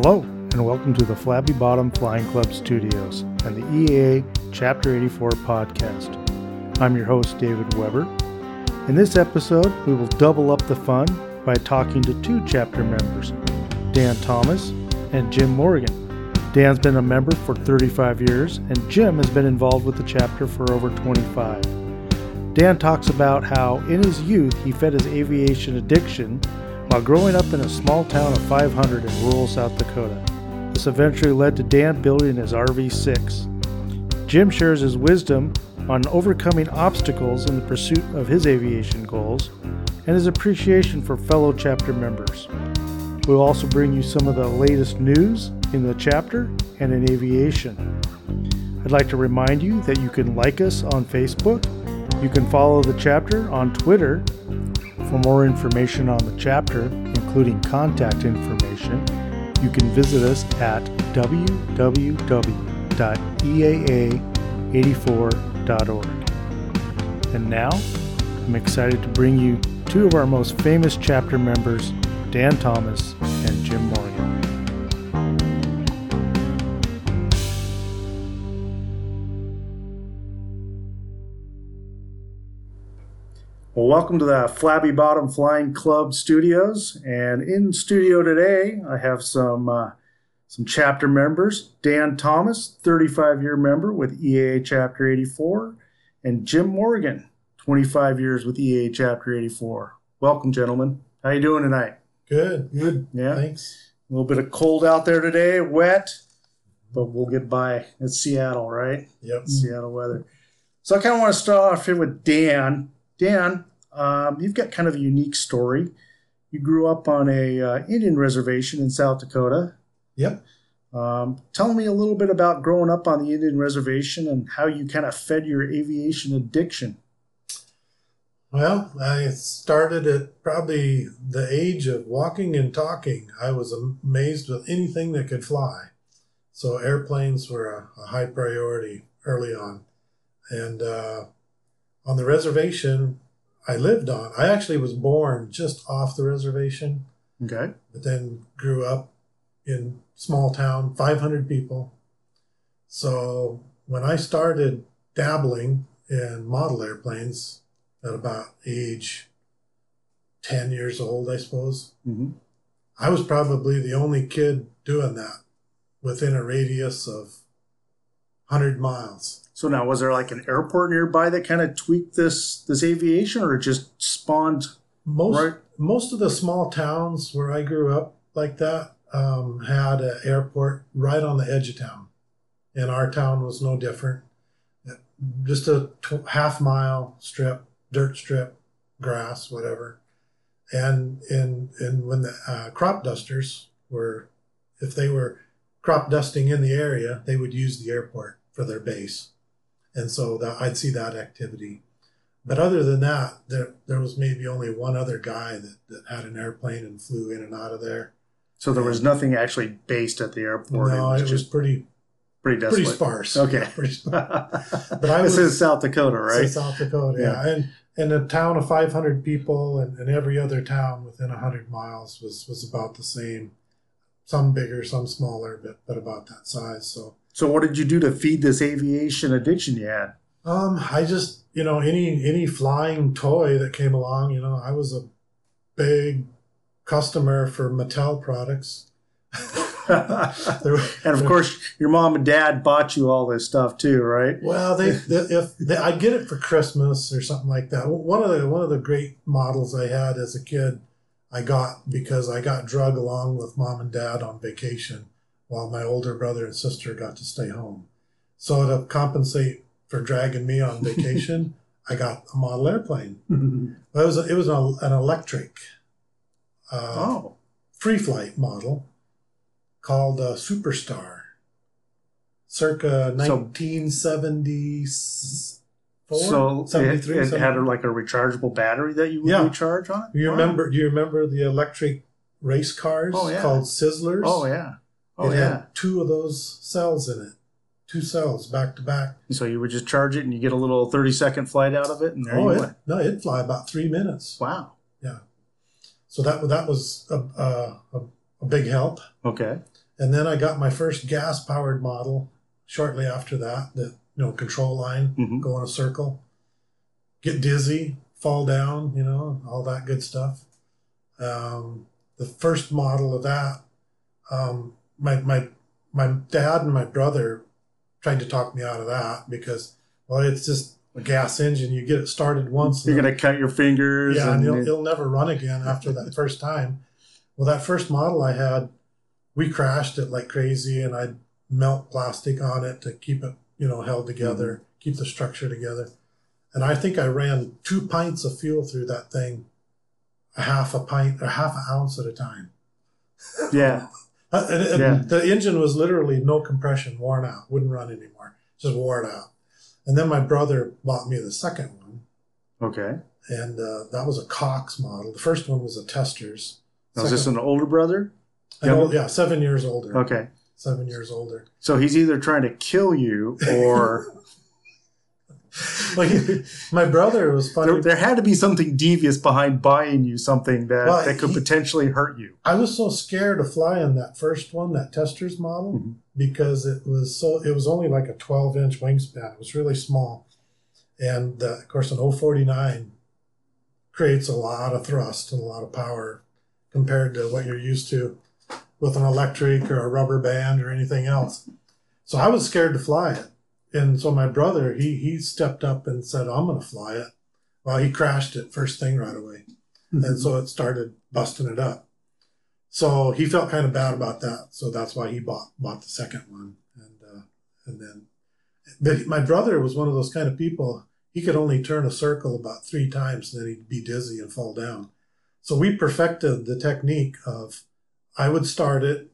Hello, and welcome to the Flabby Bottom Flying Club Studios and the EAA Chapter 84 podcast. I'm your host, David Weber. In this episode, we will double up the fun by talking to two chapter members, Dan Thomas and Jim Morgan. Dan's been a member for 35 years, and Jim has been involved with the chapter for over 25. Dan talks about how, in his youth, he fed his aviation addiction while growing up in a small town of 500 in rural South Dakota. This eventually led to Dan building his RV 6. Jim shares his wisdom on overcoming obstacles in the pursuit of his aviation goals and his appreciation for fellow chapter members. We'll also bring you some of the latest news in the chapter and in aviation. I'd like to remind you that you can like us on Facebook. You can follow the chapter on Twitter. For more information on the chapter, including contact information, you can visit us at www.eaa84.org. And now, I'm excited to bring you two of our most famous chapter members, Dan Thomas Well, welcome to the Flabby Bottom Flying Club Studios. And in studio today, I have some uh, some chapter members. Dan Thomas, 35 year member with EAA Chapter 84, and Jim Morgan, 25 years with EAA Chapter 84. Welcome, gentlemen. How you doing tonight? Good, good. Yeah. Thanks. A little bit of cold out there today, wet, but we'll get by. It's Seattle, right? Yep. Seattle weather. So I kind of want to start off here with Dan. Dan, um, you've got kind of a unique story. You grew up on a uh, Indian reservation in South Dakota. Yep. Um, tell me a little bit about growing up on the Indian reservation and how you kind of fed your aviation addiction. Well, I started at probably the age of walking and talking. I was amazed with anything that could fly. So airplanes were a, a high priority early on. And uh, on the reservation I lived on, I actually was born just off the reservation, Okay. but then grew up in small town, 500 people. So when I started dabbling in model airplanes at about age 10 years old, I suppose, hmm I was probably the only kid doing that within a radius of 100 miles. So now, was there like an airport nearby that kind of tweaked this this aviation, or it just spawned? Most Right. most of the small towns where I grew up like that um, had an airport right on the edge of town, and our town was no different. Just a tw- half mile strip, dirt strip, grass, whatever. And in and when the uh, crop dusters were, if they were crop dusting in the area, they would use the airport for their base, and so that I'd see that activity. But other than that, there there was maybe only one other guy that, that had an airplane and flew in and out of there. So there was nothing actually based at the airport. no, it was it was pretty pretty desolate. pretty sparse. Okay. Yeah, pretty sparse. but I this was- is South Dakota, Right? South Dakota, yeah. And and a town of 500 people, and, and every other town within 100 miles was was about the same. Some bigger, some smaller, but but about that size. So So what did you do to feed this aviation addiction you had? um, I just you know any any flying toy that came along, you know, I was a big customer for Mattel products. And of course, your mom and dad bought you all this stuff too, right? Well, they, they if they, I get it for Christmas or something like that. One of the one of the great models I had as a kid, I got because I got drug along with mom and dad on vacation, while my older brother and sister got to stay home. So to compensate for dragging me on vacation, I got a model airplane. But it was a, it was an, an electric, uh, oh, free flight model called uh, Superstar, circa So- 1974. so it, it had like a rechargeable battery that you would Yeah. recharge on it. Do you Wow. remember? Do you remember the electric race cars Oh, yeah. called Sizzlers? Oh yeah, oh it yeah. had two of those cells in it, two cells back to back. So you would just charge it, and you get a little thirty second flight out of it, and there Oh, you it, went. no, it'd fly about three minutes. Wow. Yeah. So that that was a, a, a, a big help. Okay. And then I got my first gas powered model shortly after that, the you know, control line, Mhm. go in a circle, get dizzy, fall down, you know, all that good stuff. Um, the first model of that, um, my, my, my dad and my brother tried to talk me out of that because, well, it's just a gas engine. You get it started once. You're gonna cut your fingers. yeah, and and it'll, it'll never run again after that first time. Well, that first model I had, we crashed it like crazy, and I'd melt plastic on it to keep it, you know, held together, mm-hmm. keep the structure together. And I think I ran two pints of fuel through that thing, a half a pint or half an ounce at a time. yeah. Uh, and, and Yeah. The engine was literally no compression, worn out, wouldn't run anymore, just wore it out. And then my brother bought me the second one Okay. and uh, that was a Cox model. The first one was a Testors. Now, is this an older brother? old- yeah, seven years older. Okay. Seven years older. So he's either trying to kill you or Like my brother was funny. there, there had to be something devious behind buying you something that, Well, that could he- potentially hurt you. I was so scared to fly in that first one, that Testors model, Mhm. because it was so. It was only like a twelve inch wingspan. It was really small, and uh, of course, an 049 creates a lot of thrust and a lot of power compared to what you're used to with an electric or a rubber band or anything else. So I was scared to fly it, and so my brother he he stepped up and said, "I'm going to fly it." Well, he crashed it first thing right away and so it started busting it up. So he felt kind of bad about that. So that's why he bought bought the second one, and uh, and then, but my brother was one of those kind of people. He could only turn a circle about three times, and then he'd be dizzy and fall down. So we perfected the technique of, I would start it,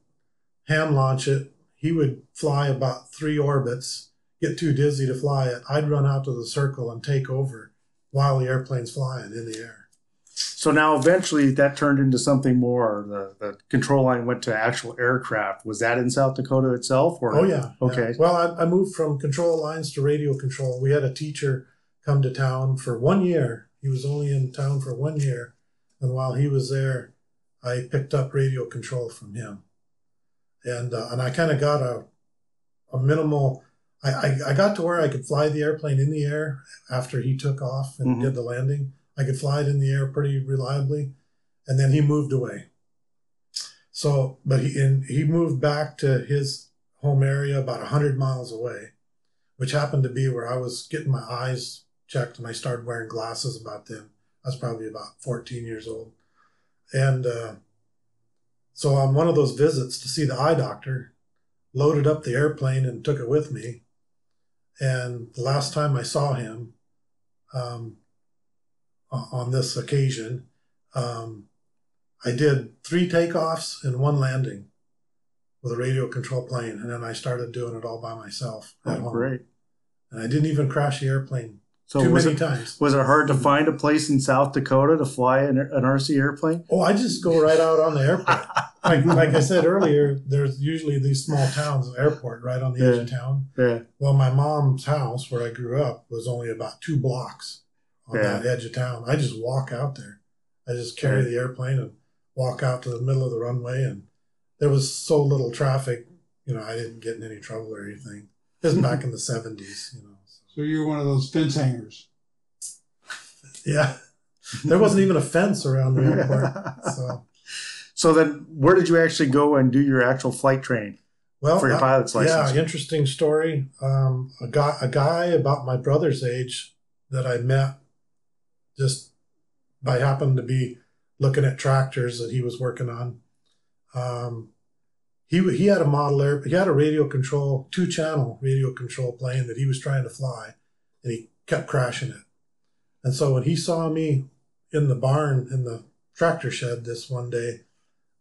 hand launch it. He would fly about three orbits, get too dizzy to fly it. I'd run out to the circle and take over while the airplane's flying in the air. So now eventually that turned into something more. The, the control line went to actual aircraft. Was that in South Dakota itself? Or Oh yeah. Okay. yeah. Well, I, I moved from control lines to radio control. We had a teacher come to town for one year. He was only in town for one year, and while he was there, I picked up radio control from him, and uh, and I kind of got a a minimal. I, I, I got to where I could fly the airplane in the air after he took off and Mhm. did the landing. I could fly it in the air pretty reliably, and then he moved away. So, but he and he moved back to his home area about hundred miles away, which happened to be where I was getting my eyes checked, and I started wearing glasses about then. I was probably about fourteen years old, and uh, so on one of those visits to see the eye doctor, loaded up the airplane and took it with me. And the last time I saw him, um, on this occasion, um, I did three takeoffs and one landing with a radio control plane, and then I started doing it all by myself at Oh, home. great. And I didn't even crash the airplane So too many it, times. was it hard to find a place in South Dakota to fly an, an RC airplane? Oh, I just go right out on the airport. like, like I said earlier, there's usually these small towns, an airport right on the edge of town. Yeah. Well, my mom's house where I grew up was only about two blocks on Yeah. that edge of town. I just walk out there. I just carry Right. the airplane and walk out to the middle of the runway. And there was so little traffic, you know, I didn't get in any trouble or anything. This is back in the 70s, you know. So. So you're one of those fence hangers. Yeah. There wasn't even a fence around the airport. So, So then, where did you actually go and do your actual flight training well, for your I- pilot's license? Yeah, interesting story. Um, a guy, a guy about my brother's age that I met just by happened to be looking at tractors that he was working on. Um, he he had a model air, he had a radio control, two channel radio control plane that he was trying to fly, and he kept crashing it. And so when he saw me in the barn in the tractor shed this one day,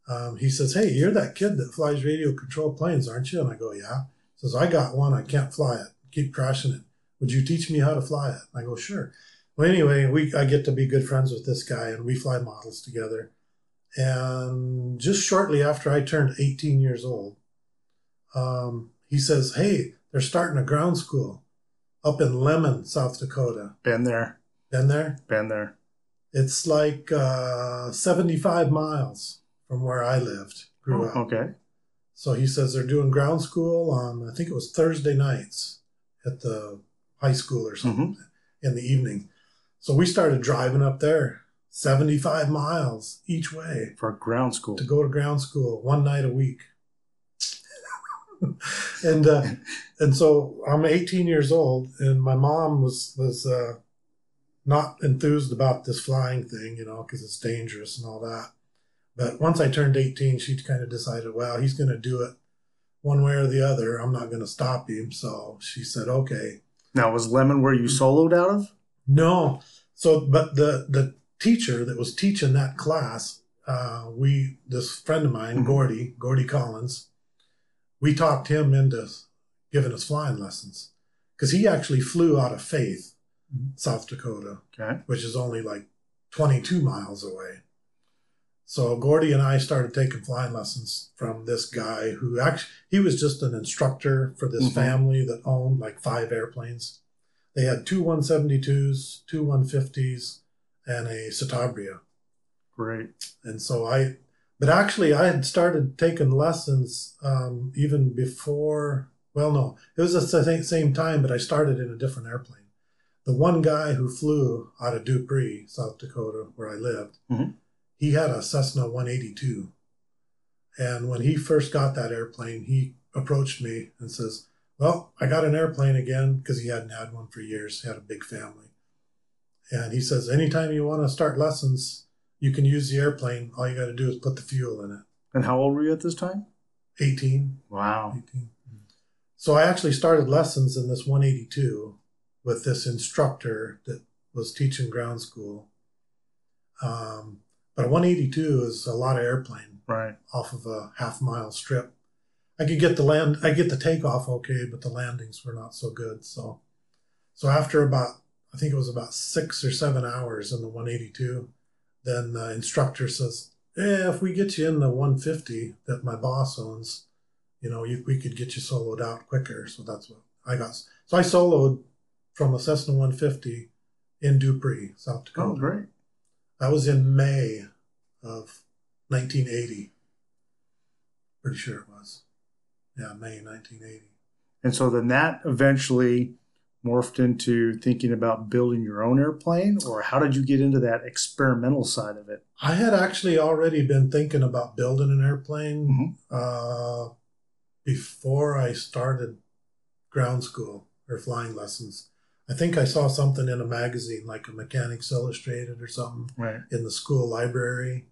um, he says, "Hey, you're that kid that flies radio control planes, aren't you?" And I go, "Yeah." He says, "I got one. I can't fly it. Keep crashing it. Would you teach me how to fly it?" I go, "Sure." Well, anyway, we I get to be good friends with this guy, and we fly models together. And just shortly after I turned 18 years old, um, he says, "Hey, they're starting a ground school up in Lemmon, South Dakota. Been there, Been there? been there. It's like uh, 75 miles from where I lived, grew up." Okay. So he says they're doing ground school on, I think it was Thursday nights at the high school or something in the evening. So we started driving up there 75 miles each way For ground school. to go to ground school one night a week. and uh, and so I'm 18 years old, and my mom was was uh, not enthused about this flying thing, you know, because it's dangerous and all that. But once I turned 18, she kind of decided, well, he's going to do it one way or the other. I'm not going to stop him. So she said, okay. Now, was Lemmon where you soloed out of? No. So, but the the teacher that was teaching that class, uh, we this friend of mine, Mhm. Gordy, Gordy Collins, we talked him into giving us flying lessons because he actually flew out of Faith, Mhm. South Dakota, Okay. which is only like 22 miles away. So Gordy and I started taking flying lessons from this guy who actually he was just an instructor for this Mhm. family that owned like five airplanes. They had two 172s, two 150s, and a Citabria. Great. And so I, but actually I had started taking lessons um, even before. Well, no, it was at the same- same time, but I started in a different airplane. The one guy who flew out of Dupree, South Dakota, where I lived, Mhm. He had a Cessna 182. And when he first got that airplane, he approached me and says, Well, I got an airplane again because he hadn't had one for years. He had a big family. And he says, Anytime you want to start lessons, you can use the airplane. All you got to do is put the fuel in it. And how old were you at this time? 18. Wow. 18. So I actually started lessons in this 182 with this instructor that was teaching ground school. Um, but a 182 is a lot of airplane Right. off of a half mile strip. I could get the land, I get the takeoff okay, but the landings were not so good. So, so after about, I think it was about six or seven hours in the 182, then the instructor says, "Yeah, if we get you in the 150 that my boss owns, you know, you, we could get you soloed out quicker." So that's what I got. So I soloed from a Cessna 150 in Dupree, South oh, Dakota. Oh, great. That was in May of 1980. Pretty sure it was. Yeah, May 1980. And so then that eventually morphed into thinking about building your own airplane, or how did you get into that experimental side of it? I had actually already been thinking about building an airplane uh, before I started ground school or flying lessons. I think I saw something in a magazine, like a Mechanics Illustrated or something, Right. in the school library.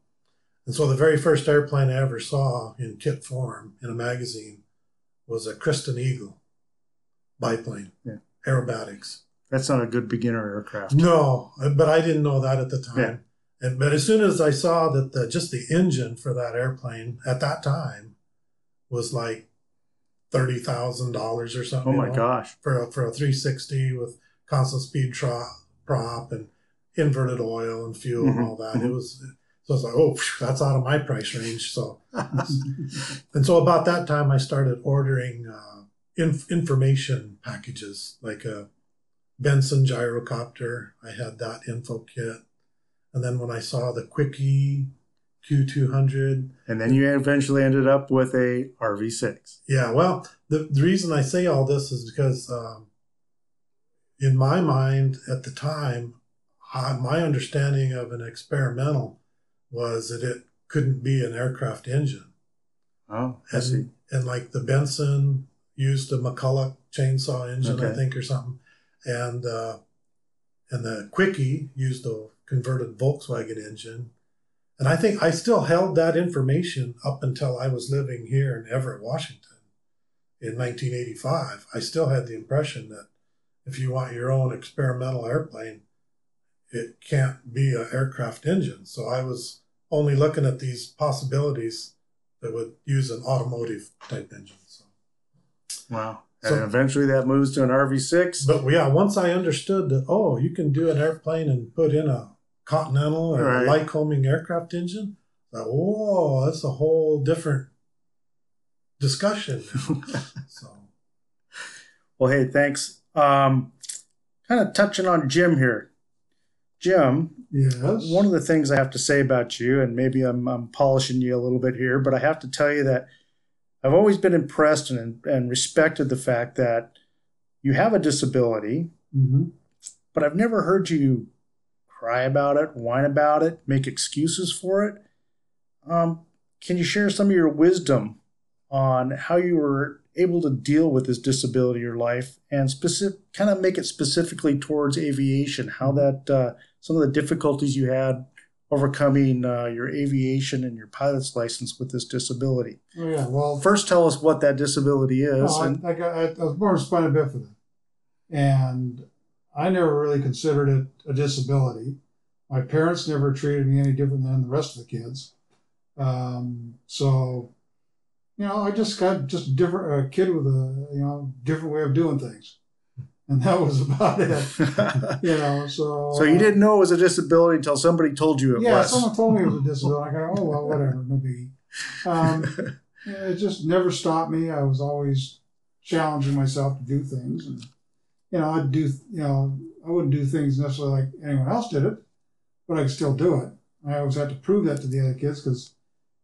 And so the very first airplane I ever saw in kit form in a magazine was a Christen Eagle biplane, Yeah. aerobatics. That's not a good beginner aircraft. No, uh, but I didn't know that at the time. Yeah. And but as soon as I saw that the just the engine for that airplane at that time was like thirty thousand dollars or something. Oh you my know, gosh. For a, for a three sixty with constant speed tro- prop and inverted oil and fuel and Mhm, all that. mhm. It was so I was like, oh, phew, that's out of my price range. So and so about that time, I started ordering uh, inf- information packages like a Benson gyrocopter. I had that info kit. And then when I saw the Quickie Q200, and then you eventually ended up with a RV6. yeah, well, the, the reason I say all this is because um, in my mind at the time, I, my understanding of an experimental was that it couldn't be an aircraft engine. Oh, I see. and, and like the Benson used a McCulloch chainsaw engine, I think, or something, and uh, and the Quickie used a converted Volkswagen engine, and I think I still held that information up until I was living here in Everett, Washington, in 1985. I still had the impression that if you want your own experimental airplane, it can't be an aircraft engine. So I was only looking at these possibilities that would use an automotive type engine. So, Wow. So- and eventually that moves to an RV6. but yeah, once I understood that, oh, you can do an airplane and put in a Continental or Right. a Lycoming aircraft engine. Like, whoa, that's a whole different discussion. so, Well, hey, thanks. Um, kind of touching on Jim here. Jim, yes, one of the things I have to say about you, and maybe I'm, I'm polishing you a little bit here, but I have to tell you that I've always been impressed and, and respected the fact that you have a disability, hmm but I've never heard you cry about it, whine about it, make excuses for it. Um, can you share some of your wisdom on how you were able to deal with this disability in your life and specific, kind of make it specifically towards aviation? How that uh, some of the difficulties you had overcoming uh, your aviation and your pilot's license with this disability. Oh yeah. Well, First, tell us what that disability is. no, I, and, I, got, I, I was born with spina bifida, and I never really considered it a disability. My parents never treated me any different than the rest of the kids. Um, so, you know, I just got just a different a kid with a you know different way of doing things, and that was about it. You know, so so you didn't know it was a disability until somebody told you it yeah, was. someone told me it was a disability. I go, oh well, whatever, no biggie. Um, it just never stopped me. I was always challenging myself to do things, and you know, I'd do, you know, I wouldn't do things necessarily like anyone else did it, but I could still do it. I always had to prove that to the other kids because,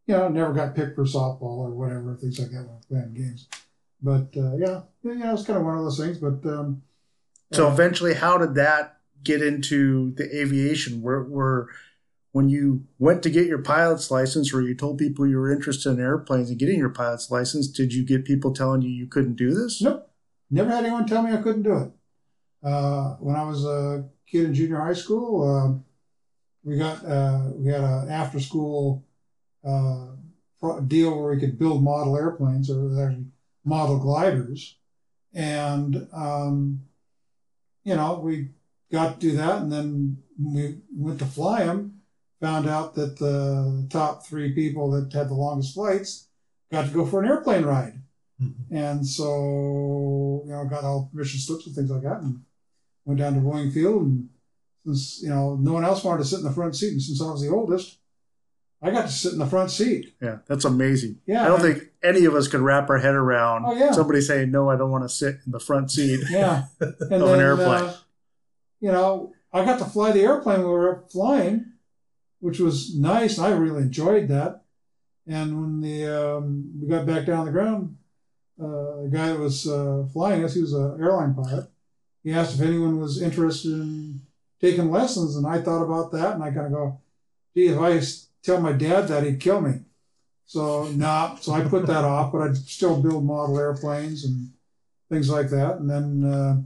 you know, never got picked for softball or whatever things like that when I was playing games. But uh, yeah, yeah, yeah, it was kind of one of those things. But um, So uh, eventually, how did that get into the aviation? Where, where when you went to get your pilot's license, or you told people you were interested in airplanes and getting your pilot's license, did you get people telling you you couldn't do this? Nope. Never had anyone tell me I couldn't do it. Uh, when I was a kid in junior high school, um we got uh, we had an after school uh, deal where we could build model airplanes, or actually model gliders, and um, you know we got to do that, and then we went to fly them. Found out that the top three people that had the longest flights got to go for an airplane ride. And so, you know, got all permission slips and things like that and went down to Boeing Field. And since, you know, no one else wanted to sit in the front seat, and since I was the oldest, I got to sit in the front seat. Yeah, that's amazing. Yeah. I don't think any of us could wrap our head around Oh, yeah. somebody saying, "No, I don't want to sit in the front seat." Yeah. And Of an airplane. Uh, you know, I got to fly the airplane we were flying, which was nice. I really enjoyed that. And when the um, we got back down on the ground, uh, the guy that was uh, flying us, he was an airline pilot. He asked if anyone was interested in taking lessons, and I thought about that, and I kind of go, "Gee, if I tell my dad that, he'd kill me." So nah, so I put that off, but I'd still build model airplanes and things like that. And then uh,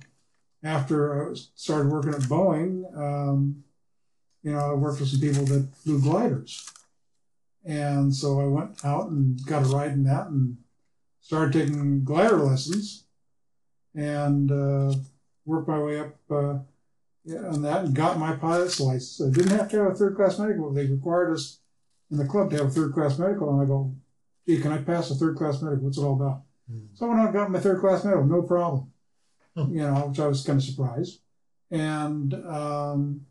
after I started working at Boeing, um, you know, I worked with some people that flew gliders. And so I went out and got a ride in that and started taking glider lessons and uh, worked my way up uh, on that and got my pilot's license. I didn't have to have a third class medical. They required us in the club to have a third class medical. And I go, gee, can I pass a third class medical? What's it all about? So I went out and got my third class medical, no problem. Hmm. You know, which I was kind of surprised. And, um,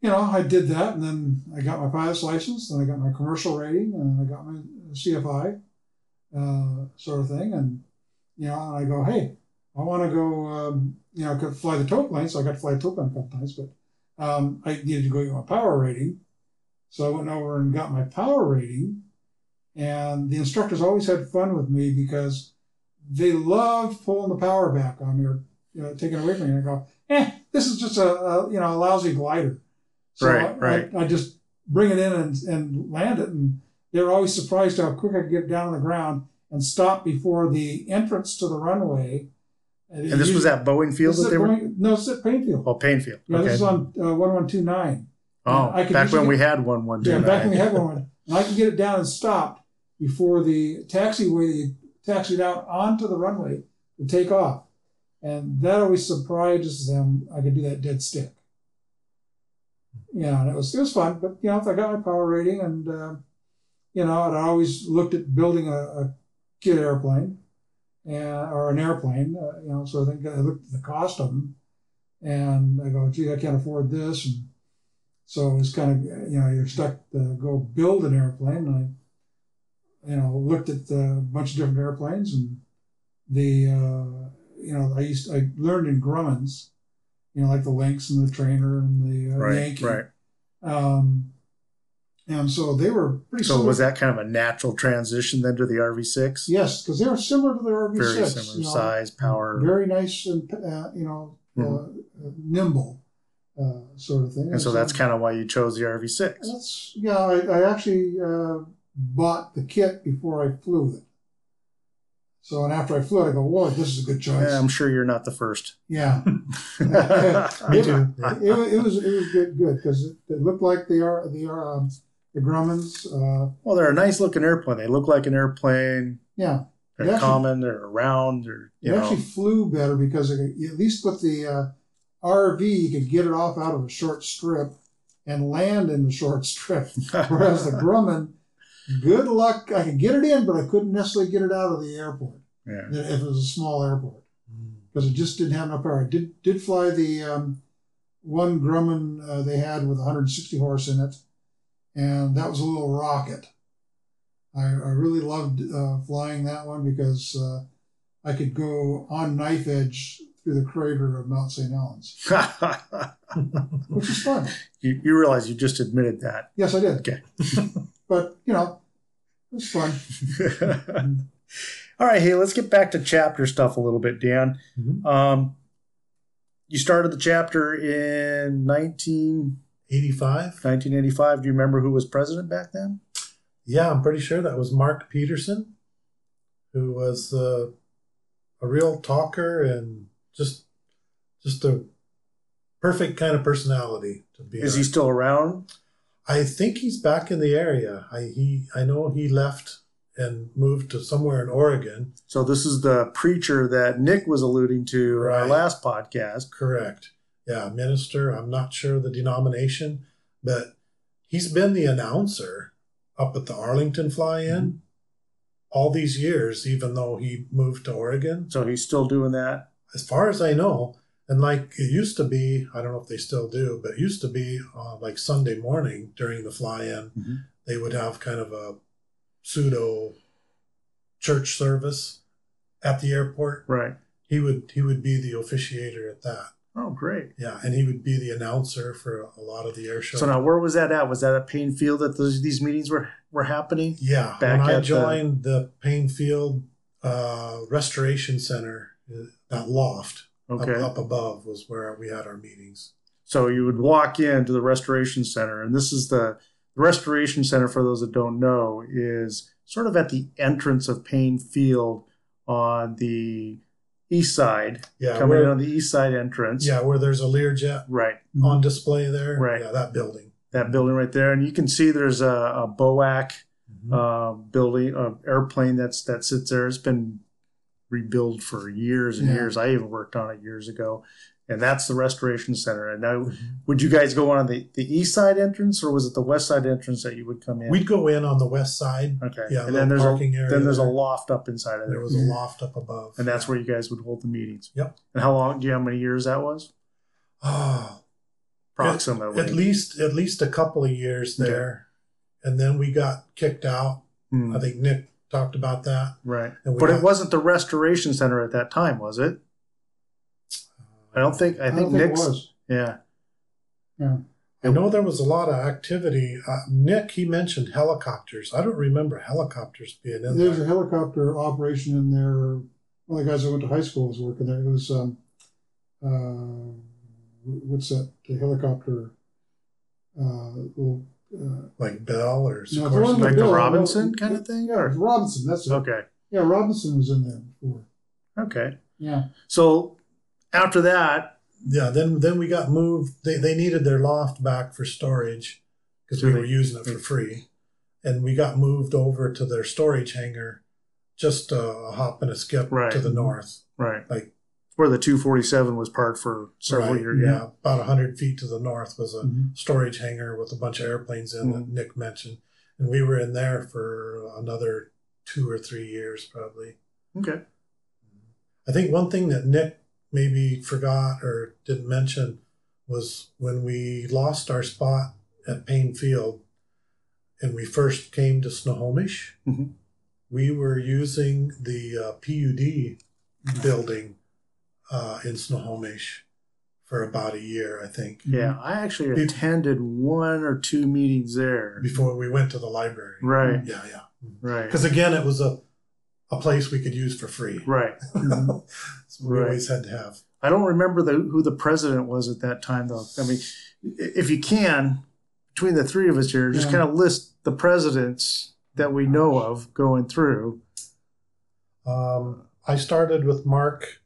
you know, I did that and then I got my pilot's license, then I got my commercial rating, and I got my CFI uh, sort of thing. And, you know, and I go, hey, I want to go, um, you know, I could fly the tow plane, so I got to fly the tow plane a couple times, but um, I needed to go get my power rating. So I went over and got my power rating. And the instructors always had fun with me because they loved pulling the power back on me or you know, taking it away from me. And I go, eh, this is just a, a you know a lousy glider. So Right, I, right. I, I just bring it in and, and land it, and they're always surprised how quick I could get down on the ground and stop before the entrance to the runway. And this was at Boeing Field that at they were. Boeing- no, it's at Paine Field. Oh, Paine Field. Yeah, okay. this is on uh, one one two nine. Oh, I could back when we get- one one two Yeah, back when we had one, and I could get it down and stopped before the taxiway that taxied out onto the runway to take off, and that always surprises them. I could do that dead stick. Yeah, and it was it was fun, but you know, I got my power rating, and uh, you know, and I always looked at building a, a kit airplane, and or an airplane, uh, you know. So I think I looked at the cost of them, and I go, gee, I can't afford this, and so it was kind of you know you're stuck to go build an airplane. And I, you know, looked at a bunch of different airplanes, and the uh, you know I used I learned in Grumman's, you know, like the Lynx and the Trainer and the uh, Right, Yankee. right. Um, and so they were pretty. So similar. was that kind of a natural transition then to the RV6? Yes, because they were similar to the RV6. Very similar you know, size, power. very nice and uh, you know uh, nimble uh, sort of thing. And so that's kind of why you chose the RV6. that's yeah. I, I actually uh, bought the kit before I flew it. So and after I flew it, I go, "Whoa, this is a good choice." Yeah, I'm sure you're not the first. Yeah, Me it, too. it, wa- it was it was good good because it, it looked like they are the um, the Grummans. Uh, well, they're a nice looking airplane. They look like an airplane. yeah, They're They actually- common. They're round. They're it you know. actually flew better because it, at least with the uh, RV, you could get it off out of a short strip and land in the short strip. Whereas the Grumman, good luck. I could get it in, but I couldn't necessarily get it out of the airport yeah. if it was a small airport Mm. because it just didn't have enough power. I did did fly the um, one Grumman uh, they had with 160 horse in it, and that was a little rocket. I, I really loved uh, flying that one because uh, I could go on knife edge through the crater of Mount St. Helens, which is fun. you, you realize you just admitted that. Yes, I did. Okay. but you know, it was fun. All right, hey, let's get back to chapter stuff a little bit, Dan. Mhm. Um, you started the chapter in 1985. 1985. Do you remember who was president back then? Yeah, I'm pretty sure that was Mark Peterson, who was uh, a real talker and just just a perfect kind of personality to be. Is he still around? I think he's back in the area. I he I know he left and moved to somewhere in Oregon. So this is the preacher that Nick was alluding to in our last podcast. Correct. Yeah, minister. I'm not sure the denomination, but he's been the announcer up at the Arlington fly-in mm-hmm. all these years, even though he moved to Oregon. So he's still doing that. As far as I know, and like it used to be, I don't know if they still do, but it used to be uh, like Sunday morning during the fly-in, Mhm. they would have kind of a pseudo church service at the airport. Right. He would he would be the officiator at that. Oh, great. Yeah, and he would be the announcer for a lot of the air shows. So now, where was that at? Was that at Paine Field that those, these meetings were were happening? yeah, back when I at the- joined the, Paine Field uh, Restoration Center, uh, that loft Okay. up, up above was where we had our meetings. So you would walk into the restoration center, and this is the, the restoration center. For those that don't know, is sort of at the entrance of Paine Field on the east side, Yeah, coming in on the east side entrance. yeah, where there's a Learjet Right. on display there. Right. Yeah, that building. That building right there, and you can see there's a, a BOAC uh, building, uh, airplane that's that sits there. It's been rebuilt for years and Yeah. years. I even worked on it years ago, and that's the restoration center. And now, Mhm. would you guys go on the, the east side entrance, or was it the west side entrance that you would come in? We'd go in on the west side. okay, Yeah, and then there's a area then there's a loft up inside of There there, was a loft up above. and that's yeah. where you guys would hold the meetings. Yep. And how long? Do you know how many years that was? Oh, Approximately. at least at least a couple of years Okay. there, and then we got kicked out. Hmm, I think Nick talked about that. right. And we But it wasn't the restoration center at that time, was it? I don't think. I I, think don't think Nick's. it was. Yeah. I know there was a lot of activity. Uh, Nick, he mentioned helicopters. I don't remember helicopters being in there. There's a helicopter operation in there. One of the guys I went to high school was working there. It was um, uh, what's that? The helicopter. Uh, little, uh, like Bell or No, Sikorsky. there wasn't a Like the Robinson kind of thing, Yeah, was Robinson. That's it. Okay. Yeah, Robinson was in there before. Okay. Yeah. So after that, yeah, then then we got moved. They they needed their loft back for storage because So we were using it for free, and we got moved over to their storage hangar, just a hop and a skip Right. to the north. right, Like- where the 247 was parked for several Right, years. yeah, about hundred feet to the north was a Mhm. storage hangar with a bunch of airplanes in that Nick mentioned, and we were in there for another two or three years probably. Okay. I think one thing that Nick maybe forgot or didn't mention was when we lost our spot at Paine Field and we first came to Snohomish, Mhm. we were using the uh, PUD building uh, in Snohomish for about a year, I think, Yeah, I actually Be- attended one or two meetings there. before we went to the library. Right, Yeah, yeah. right, Because again, it was a a place we could use for free. right. so we Right. always had to have. I don't remember the, who the president was at that time, though. I mean, if you can, between the three of us here, just Yeah. kind of list the presidents that we know of going through. Um, I started with Mark.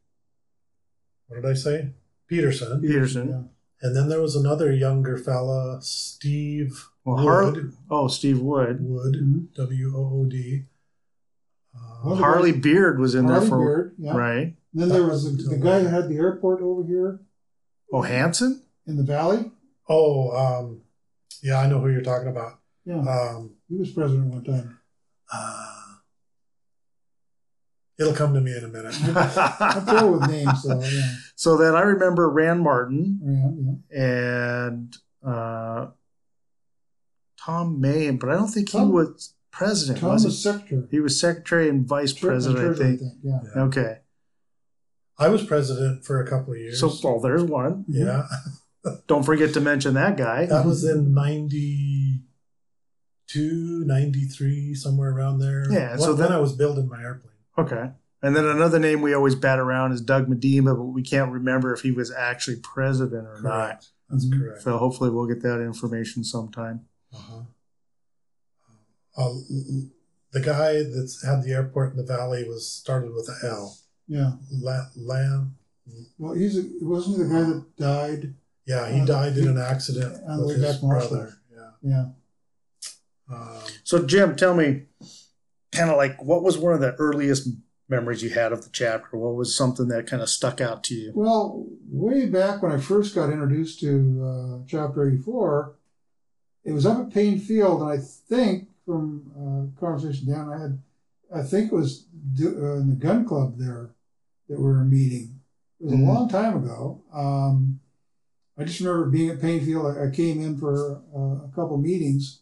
What did I say? Peterson, Peterson. Yeah. and then there was another younger fella, Steve Well, Har- Wood. oh, Steve Wood. Wood, Mhm. W O O D. Well, Uh, the Harley Beard was in Harley there for Beard, yeah. right. Then there was the, the guy who had the airport over here Oh, Hanson. in the valley. oh, um, yeah, I know who you're talking about. Yeah, Um, he was president one time. uh, it'll come to me in a minute. I'm throw with names though. Yeah, so then I remember Rand Martin yeah, yeah. and uh, Tom May, but I don't think he was president. Tom was was he? secretary. He was secretary and vice Tre- president, I treasurer, think. Yeah. Yeah. Okay. I was president for a couple of years. So, well, there's one. yeah, Don't forget to mention that guy. that was in 92, 93, somewhere around there. Yeah, Well, so then that- I was building my airplane. Okay. And then another name we always bat around is Doug Medema, but we can't remember if he was actually president or not. Correct. That's Mhm. correct. So hopefully we'll get that information sometime. Uh-huh. Uh, the guy that's had the airport in the valley was started with a L. Yeah. La- Lan. Well, he's a, wasn't he the guy that died? Yeah, he Uh, died in an accident with his back from Marshall. brother. Yeah. Yeah. Um, So Jim, tell me kind of like what was one of the earliest memories you had of the chapter? What was something that kind of stuck out to you? Well, way back when I first got introduced to uh, Chapter 84, it was up at Paine Field, and I think from uh, conversation down, I had, I think it was do- uh, in the gun club there that we were meeting. It was Mhm. a long time ago. Um, I just remember being at Paine Field. I, I came in for uh, a couple meetings,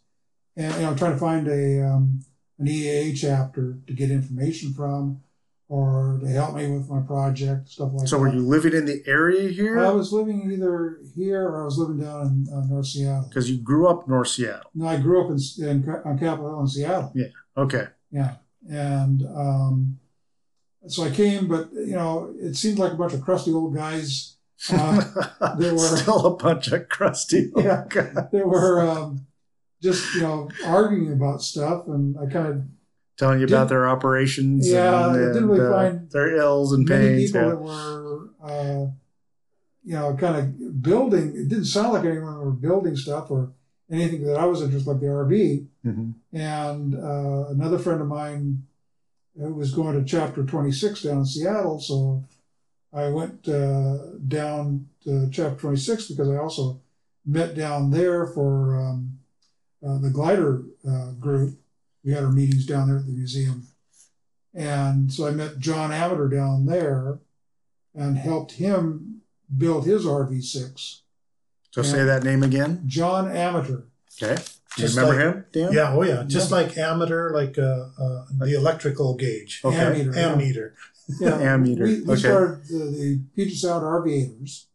and you know, trying to find a um, an EAA chapter to get information from, or to help me with my project, stuff like So that. were you living in the area here? I was living either here or I was living down in uh, North Seattle. Because you grew up North Seattle. No, I grew up in, in on Capitol Hill in Seattle. Yeah. Okay. Yeah, and um, so I came, but you know, it seemed like a bunch of crusty old guys. Uh, there were- Still a bunch of crusty. old Yeah. guys. they were um, just you know arguing about stuff, and I kind of Telling you about their operations. Yeah, and, I didn't and, really uh, find their ills and pains. people yeah. that were uh, you know kind of building. It didn't sound like anyone were building stuff or anything that I was interested, like the RV. Mhm. and uh, another friend of mine was going to chapter 26 down in Seattle. So I went uh, down to chapter 26 because I also met down there for um, uh, the glider uh, group. We had our meetings down there at the museum. And so I met John Amater down there and helped him build his RV6. So say that name again. John Amater. Okay. Do you Just remember like- him, Dan? yeah, oh yeah, just like ammeter, like uh, uh, the electrical gauge, Okay. Ammeter, ammeter. Yeah, Ammeter, We, we okay. started the, the Puget Sound Aviators,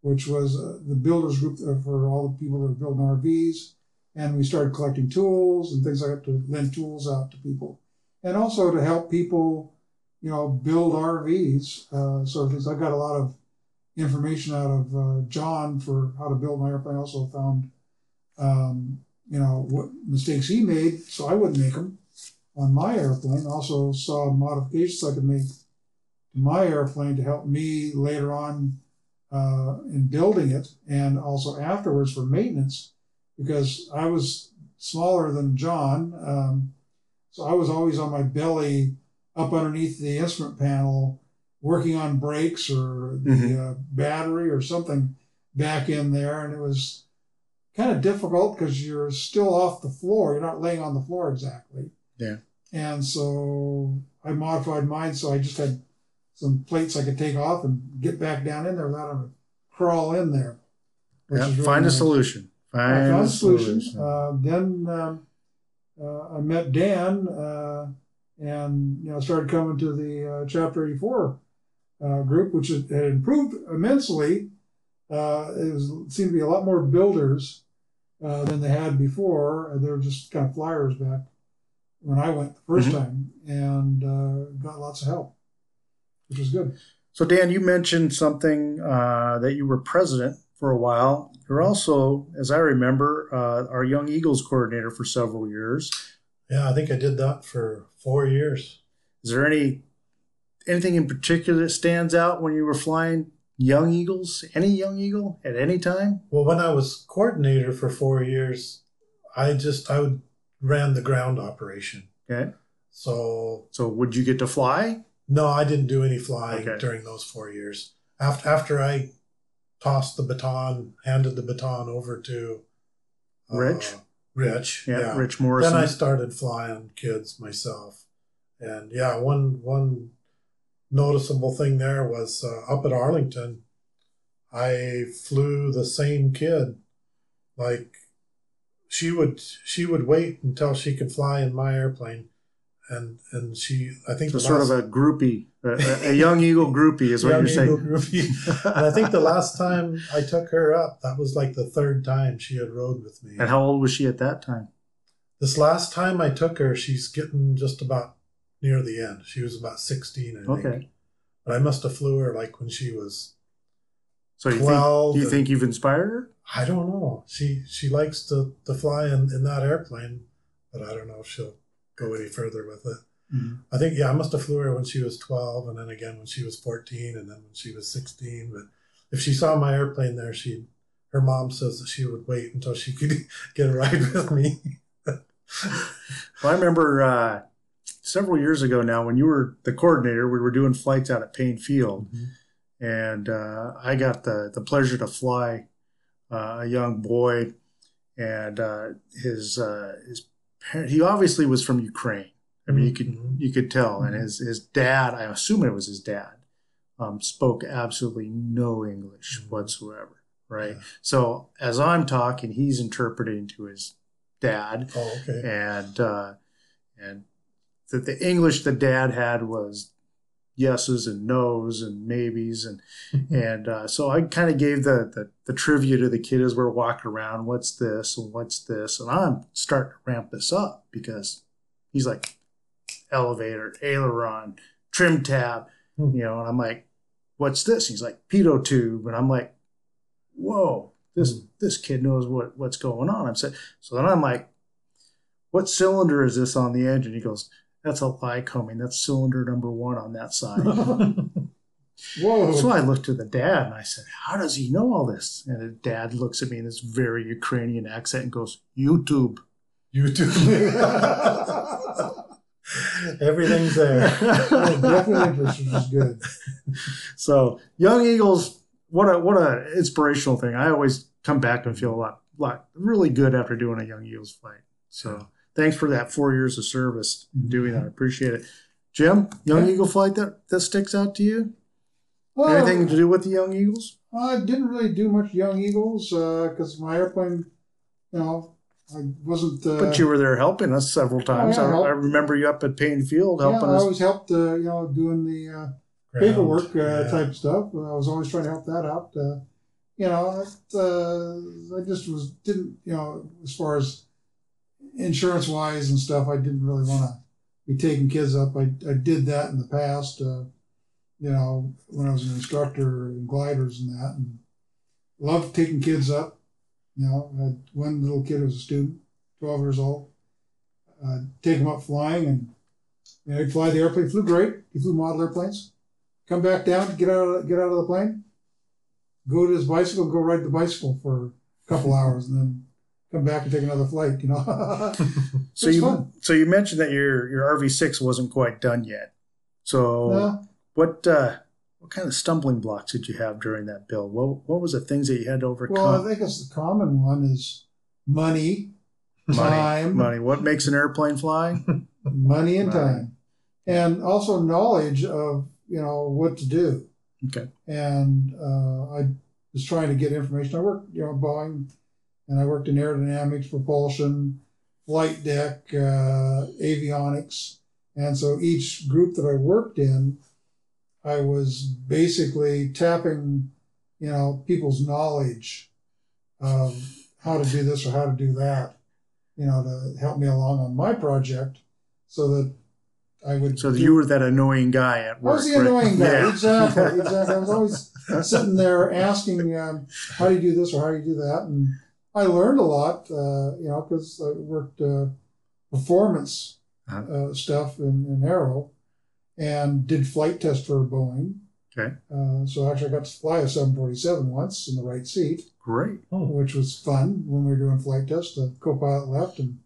which was uh, the builders group for all the people that were building RVs, and we started collecting tools and things like that to lend tools out to people, and also to help people, you know, build RVs. Uh, so things I got a lot of information out of uh, John for how to build my airplane. I also found, um, you know, what mistakes he made, so I wouldn't make them on my airplane. Also saw modifications I could make to my airplane to help me later on uh, in building it and also afterwards for maintenance because I was smaller than John. Um, so I was always on my belly up underneath the instrument panel working on brakes or the Mhm. uh, battery or something back in there. And it was kind of difficult because you're still off the floor. You're not laying on the floor exactly. Yeah. And so I modified mine so I just had some plates I could take off and get back down in there without having to crawl in there. Yeah, really find a solution. I found a solution. Uh, then um, uh, I met Dan uh, and you know started coming to the uh, Chapter 84 uh, group, which had improved immensely uh, it was seemed to be a lot more builders uh, than they had before. They were just kind of flyers back when I went the 1st Mhm. time, and uh, got lots of help, which was good. So, Dan, you mentioned something uh, that you were president for a while. You're also, as I remember, uh, our Young Eagles coordinator for several years. Yeah, I think I did that for four years. Is there any anything in particular that stands out when you were flying Young Eagles? Any Young Eagle at any time? Well, when I was coordinator for four years, I just I would ran the ground operation. Okay. So So, would you get to fly? no, I didn't do any flying Okay. during those four years. After after I tossed the baton, handed the baton over to uh, Rich? Rich, Yeah, yeah. Rich Morrison. Then I started flying kids myself, and yeah, one one noticeable thing there was uh, up at Arlington. I flew the same kid, like she would she would wait until she could fly in my airplane, and and she I think so, sort of a groupie, a, a- Young Eagle groupie is what you're saying. groupie. and I think the last time I took her up, that was like the third time she had rode with me. And how old was she at that time? This last time I took her, she's getting just about near the end. She was about 16, I think. Okay. But I must have flew her like when she was, So, you think, 12 do you think you've inspired her? I don't know. She she likes to, to fly in, in that airplane, but I don't know if she'll go any further with it. Mhm. I think, yeah, I must have flew her when she was 12 and then again when she was 14 and then when she was 16. But if she saw my airplane there, she, her mom says that she would wait until she could get a ride with me. Well, I remember uh, several years ago now when you were the coordinator, we were doing flights out at Paine Field, and uh, I got the the pleasure to fly uh, a young boy, and uh, his uh, his. He obviously was from Ukraine. I mean, you could Mhm. you could tell, and Mhm. his his dad. I assume it was his dad. Um, spoke absolutely no English Mhm. whatsoever. Right. Yeah. So as I'm talking, he's interpreting to his dad Oh, okay. and uh, and that the English the dad had was yeses and nos and maybes and and uh, so I kind of gave the, the the trivia to the kid as we're walking around. What's this and what's this? And I'm starting to ramp this up because he's like elevator, aileron, trim tab, Hmm. you know, and I'm like, what's this? He's like pitot tube, and I'm like, whoa, this Hmm. this kid knows what what's going on. I'm saying, so then I'm like, what cylinder is this on the engine? He goes, that's a Lycoming. That's cylinder number one on that side. Whoa! So I looked to the dad and I said, How does he know all this? And the dad looks at me in this very Ukrainian accent and goes, YouTube. YouTube. Everything's there. Definitely which is good. so Young Eagles, what a what a inspirational thing. I always come back and feel a lot lot really good after doing a Young Eagles flight. So thanks for that four years of service doing that. I appreciate it. Jim, Young Yeah. Eagle flight that, that sticks out to you? Well, Anything to do with the Young Eagles? I didn't really do much Young Eagles because my airplane, you know, I wasn't. Uh, But you were there helping us several times. yeah, I, help. I remember you up at Paine Field helping yeah, helping I us. always helped, uh, you know, doing the uh, paperwork uh, yeah. type stuff. I was always trying to help that out. Uh, you know, it, uh, I just was didn't you know as far as insurance wise and stuff. I didn't really want to be taking kids up. I I did that in the past. Uh, you know, when I was an instructor in gliders and that, and loved taking kids up. You know, I had one little kid who was a student, twelve years old. Uh, take him up flying, and you know, he'd fly the airplane. Flew great. He flew model airplanes come back down, get out of get out of the plane, go to his bicycle, go ride the bicycle for a couple hours, and then come back and take another flight. You know, So you fun. so you mentioned that your your RV six wasn't quite done yet. So No, what uh, what kind of stumbling blocks did you have during that build? What what was the things that you had to overcome? well, I think it's the common one is money, time, money. What makes an airplane fly? money and Money. time, and also knowledge of you know what to do. Okay. And uh, I was trying to get information. I worked, you know, Boeing, and I worked in aerodynamics, propulsion, flight deck, uh, avionics, and so each group that I worked in, I was basically tapping, you know, people's knowledge of how to do this or how to do that, you know, to help me along on my project so that I would. So do- you were that annoying guy at I work. was the right? annoying guy. Yeah. Exactly. Exactly. I was always sitting there asking, um, how do you do this or how do you do that? And I learned a lot, uh, you know, because I worked uh, performance Uh-huh. uh, stuff in, in Aero and did flight test for Boeing. Okay. Uh, so actually, I got to fly a 747 once in the right seat, Great. Oh, which was fun when we were doing flight test. The co-pilot left and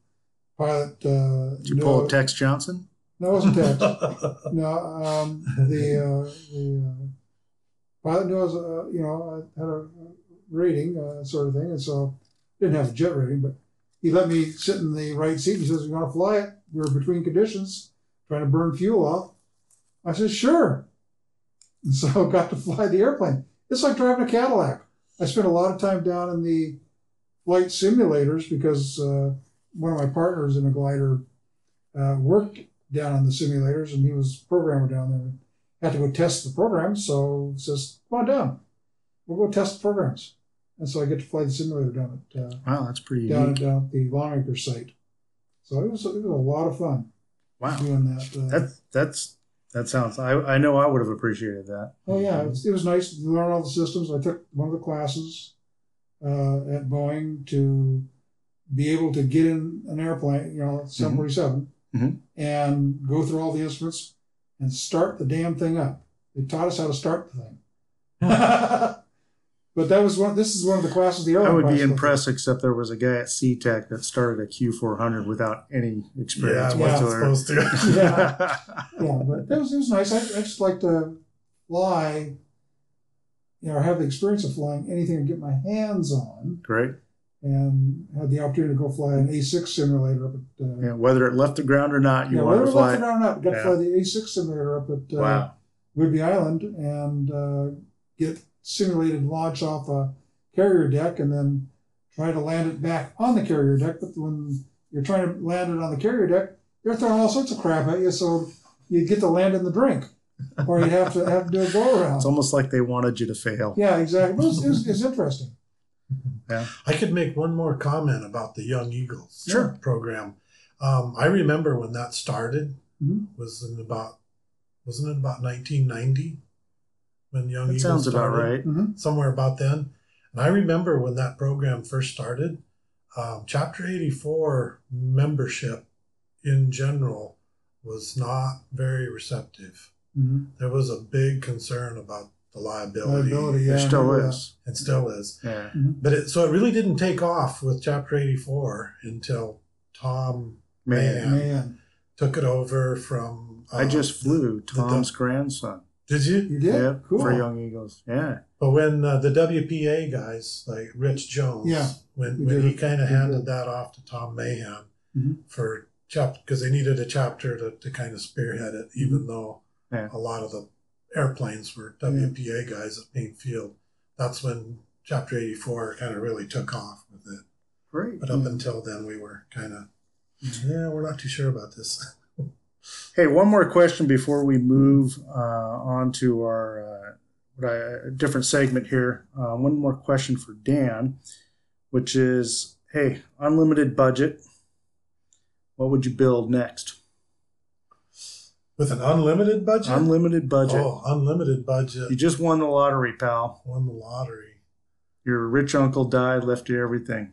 pilot. Uh, Did you pull I- a Tex Johnston? No, it wasn't Tex. No, um, the uh, the uh, pilot knew I was, uh, you know, I had a rating uh, sort of thing, and so didn't have a jet rating, but he let me sit in the right seat. He says, "You want to fly it?" We were between conditions, trying to burn fuel off. I said, "Sure." And so got to fly the airplane. It's like driving a Cadillac. I spent a lot of time down in the flight simulators because uh, one of my partners in a glider uh, worked down in the simulators, and he was programmer down there. Had to go test the programs, so says, "Come on down, we'll go test the programs." And so I get to fly the simulator down at uh, Wow, that's pretty down, unique. down at the Longacre site. So it was it was a lot of fun Wow. doing that. Uh, That that's that sounds. I I know I would have appreciated that. oh yeah, it was, it was nice to learn all the systems. I took one of the classes uh, at Boeing to be able to get in an airplane, you know, 747, Mhm. and go through all the instruments and start the damn thing up. They taught us how to start the thing. but that was one. This is one of the classes the I would be impressed, except there was a guy at SeaTac that started a Q400 without any yeah, experience I'm not supposed to. Yeah. yeah, but it was, it was nice. I, I just like to fly, you know, have the experience of flying anything I get my hands on, Great. and had the opportunity to go fly an A6 simulator up at. Uh, Yeah, whether it left the ground or not, you yeah, wanted whether it left the ground or not, got Yeah. to fly the A6 simulator up at uh, Wow. Whidbey Island and uh, get simulated launch off a carrier deck, and then try to land it back on the carrier deck. But when you're trying to land it on the carrier deck, they're throwing all sorts of crap at you, so you'd get to land in the drink, or you'd have to have to do a go around. It's almost like they wanted you to fail. Yeah, exactly. It was, it was, it's interesting. Yeah. I could make one more comment about the Young Eagles Sure. program. Um, I remember when that started Mhm. was in about wasn't it about 1990 when Young That Eagles sounds about started? right. somewhere about then. And I remember when that program first started, um, Chapter 84 membership in general was not very receptive. Mhm. There was a big concern about the liability, Liability, yeah. There still is. It still is. Yeah. But it, so it really didn't take off with Chapter 84 until Tom Mahan, Man, took it over from. I just flew the- Tom's grandson. Did you? you did? Yeah, cool. for Young Eagles. Yeah. But when uh, the WPA guys like Rich Jones, Yeah, when, when he kind of We did. handed that off to Tom Mahan Mhm. for chapter because they needed a chapter to, to kind of spearhead it, even though Mm-hmm. Yeah. a lot of the airplanes were WPA guys at Paine Field. That's when Chapter 84 kind of really took off with it. Great. But up until then, we were kind of, yeah, we're not too sure about this. Hey, one more question before we move uh, on to our uh, what I, a different segment here. Uh, one more question for Dan, which is, hey, unlimited budget. What would you build next? With an unlimited budget? Unlimited budget. Oh, unlimited budget. You just won the lottery, pal. Won the lottery. Your rich uncle died, left you everything.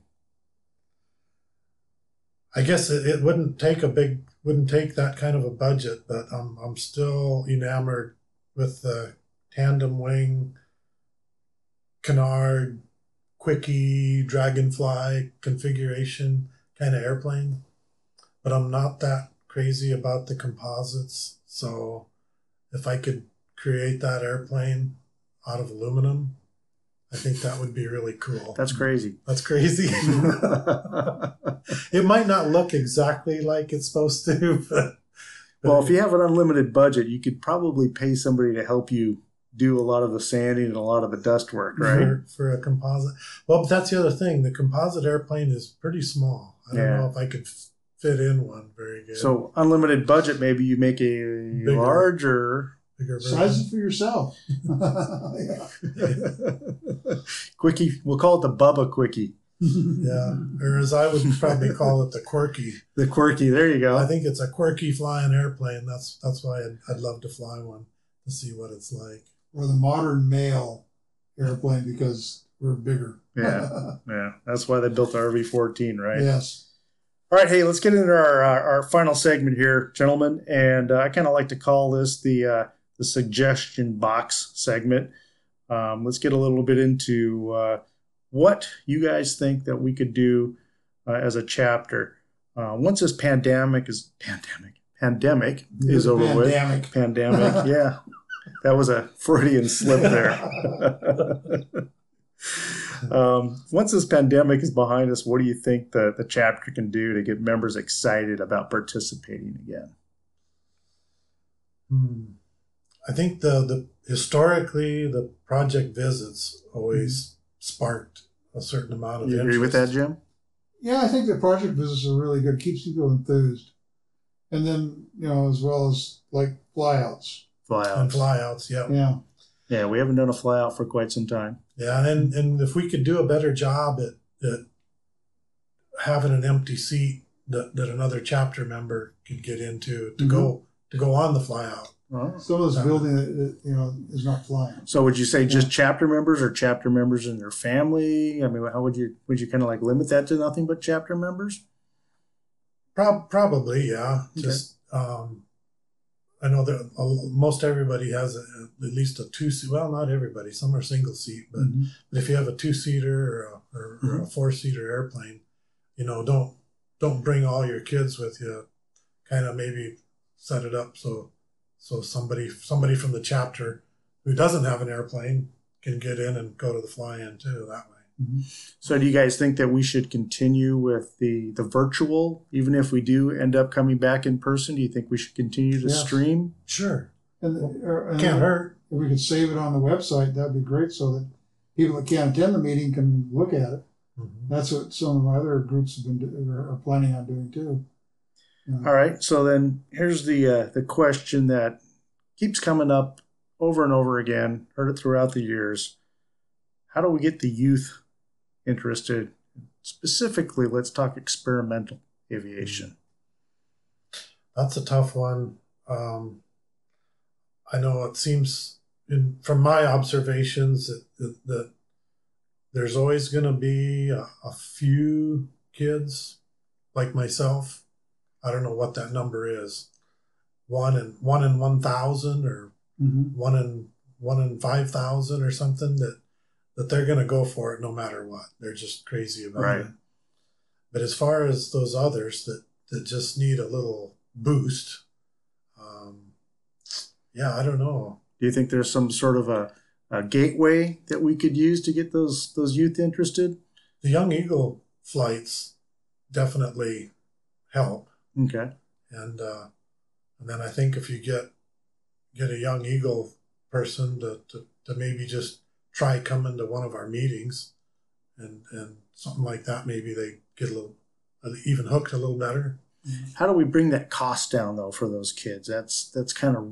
I guess it, it wouldn't take a big wouldn't take that kind of a budget, but I'm I'm still enamored with the tandem wing, canard, quickie, dragonfly configuration kind of airplane. But I'm not that crazy about the composites. So if I could create that airplane out of aluminum, I think that would be really cool. That's crazy. That's crazy. it might not look exactly like it's supposed to, but well, if you have an unlimited budget, you could probably pay somebody to help you do a lot of the sanding and a lot of the dust work, right? for, for a composite. Well, but that's the other thing. The composite airplane is pretty small. I don't Yeah. know if I could fit in one very good. So unlimited budget, maybe you make a larger. Bigger Size it for yourself. quickie. We'll call it the Bubba Quickie. Yeah, or as I would probably call it, the quirky. The quirky. There you go. I think it's a quirky flying airplane. That's that's why I'd, I'd love to fly one to see what it's like. or the modern male airplane because we're bigger. Yeah. yeah, that's why they built the RV-14, right? Yes. All right, hey, let's get into our our, our final segment here, gentlemen, and uh, I kind of like to call this the uh, the suggestion box segment. Um, let's get a little bit into uh, what you guys think that we could do uh, as a chapter uh, once this pandemic is pandemic pandemic is over with. Pandemic. Pandemic, yeah, that was a Freudian slip there. um, once this pandemic is behind us, what do you think the, the chapter can do to get members excited about participating again? Hmm. I think the the historically the project visits always mm-hmm. sparked a certain amount of You interest. agree with that, Jim? Yeah, I think the project visits are really good. Keeps people enthused. And then, you know, as well as like flyouts. Fly And flyouts, yeah. Yeah. Yeah, we haven't done a flyout for quite some time. Yeah, and and if we could do a better job at, at having an empty seat that, that another chapter member could get into to go mm-hmm. to go on the flyout. Oh. Some of this building, that, you know, is not flying. So would you say just chapter members or chapter members and their family? I mean, how would you would you kind of like limit that to nothing but chapter members? Prob- probably, yeah. Okay. Just um, I know that uh, most everybody has a, at least a two seat. Well, not everybody. Some are single seat, but Mhm. But if you have a two seater or a, or, or a four seater airplane, you know, don't don't bring all your kids with you. Kind of maybe set it up so so somebody somebody from the chapter who doesn't have an airplane can get in and go to the fly-in too that way. Mm-hmm. So do you guys think that we should continue with the the virtual, even if we do end up coming back in person? Do you think we should continue to Yes. stream? Sure, And, uh, or, and can't hurt. if we could save it on the website, that'd be great so that people that can't attend the meeting can look at it. Mhm. That's what some of my other groups have been do, are are planning on doing too. Know, All right. So then here's the uh, the question that keeps coming up over and over again. Heard it throughout the years. How do we get the youth interested? Specifically, let's talk experimental aviation. That's a tough one. Um, I know it seems, in, from my observations, that, that, that there's always going to be a, a few kids like myself. I don't know what that number is. One in one in one thousand, or mhm. one in one in five thousand, or something that that they're going to go for it no matter what. They're just crazy about Right. it. But as far as those others that that just need a little boost, um, yeah, I don't know. Do you think there's some sort of a, a gateway that we could use to get those those youth interested? The Young Eagle flights definitely help, Okay. and uh, and then I think if you get get a Young Eagle person to, to, to maybe just try coming to one of our meetings, and and something like that, maybe they get a little even hooked a little better. How do we bring that cost down though for those kids? That's that's kind of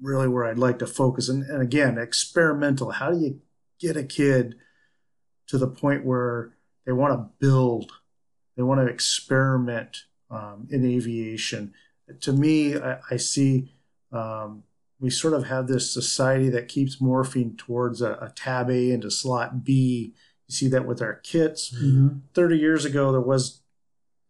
really where I'd like to focus. And, and again, experimental. How do you get a kid to the point where they want to build, they want to experiment um, in aviation? To me, I, I see um, we sort of have this society that keeps morphing towards a, a tab A into slot B. You see that with our kits. Mhm. 30 years ago, there was